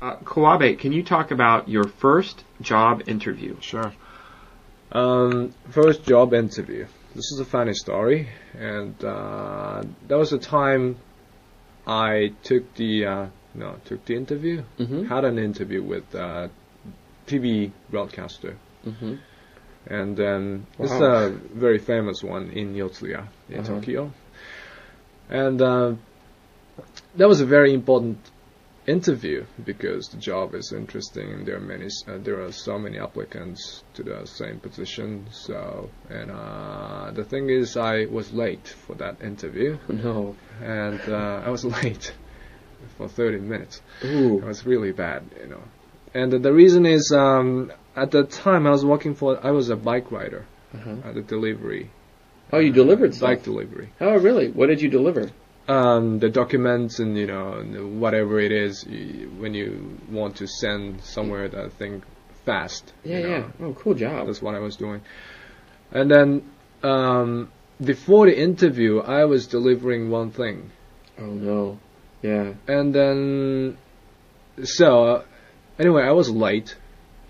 Uh, Kawabe, can you talk about your first job interview? Sure. Um, first job interview. This is a funny story, and uh, that was the time I took the uh, no took the interview. Mm-hmm. Had an interview with uh, TV broadcaster, Mm-hmm. and then it's Wow. a very famous one in Yotsuya in Uh-huh. Tokyo, and uh, that was a very important interview because the job is interesting and there are many uh, there are so many applicants to the same position so and uh, the thing is I was late for that interview No. and uh, I was late for 30 minutes Ooh. it was really bad you know and the reason is um, at the time I was working for I was a bike rider Uh-huh. at the delivery Oh, you delivered stuff. bike delivery Oh, really? What did you deliver? Um, the documents and you know whatever it is y- when you want to send somewhere that thing fast. Yeah, you know. yeah. Oh, cool job. That's what I was doing. And then um, before the interview, I was delivering one thing, Oh no. Yeah. and then so uh, anyway, I was late,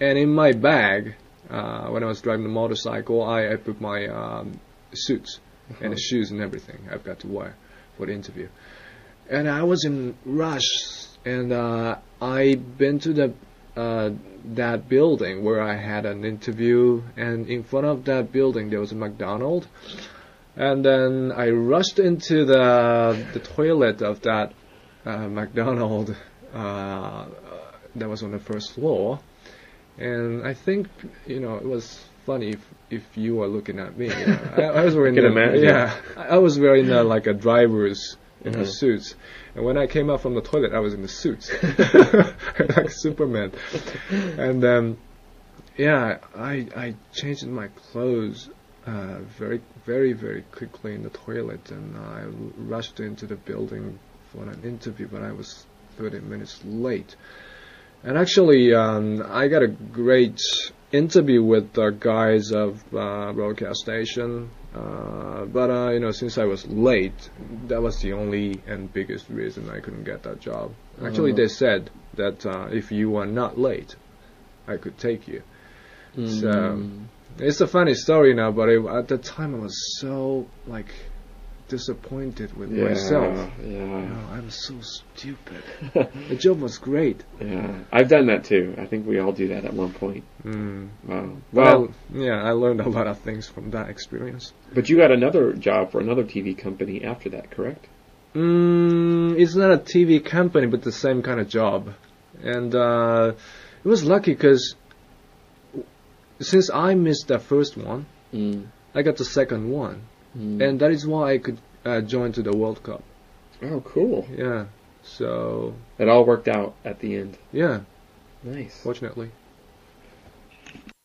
and in my bag uh, when I was driving the motorcycle, I, I put my um, suits and the shoes and everything I've got to wear for the interview. And I was in rush, and uh, I been to the uh, that building where I had an interview, and in front of that building there was a McDonald's, and then I rushed into the the toilet of that uh, McDonald's uh, that was on the first floor, and I think you know it was funny if, if you are looking at me. You know. I, I was wearing can the- yeah, I I was wearing uh, like a driver's in Mhm. suits, and when I came out from the toilet, I was in the suits, like Superman, and um, yeah, I I changed my clothes uh, very very very quickly in the toilet, and I rushed into the building for an interview, but I was 30 minutes late. And actually, um, I got a great interview with the guys of uh, broadcast station. Uh, but uh, you know, since I was late, that was the only and biggest reason I couldn't get that job. Actually, they said that uh, if you are not late, I could take you. So Mm. it's a funny story now, but it, at the time I was so like disappointed with yeah, myself. Yeah. You know, I'm so stupid. the job was great. yeah. I've done that too. I think we all do that at one point. Mm. Wow. Well, Well, yeah, I learned a lot of things from that experience. but you got another job for another TV company after that, correct? Mm, it's not a TV company, but the same kind of job. And uh, it was lucky because since I missed the first one, Mm. I got the second one, Mm. and that is why I could uh, join to the World Cup. Oh, cool. Yeah. So It all worked out at the end. yeah, Nice. fortunately.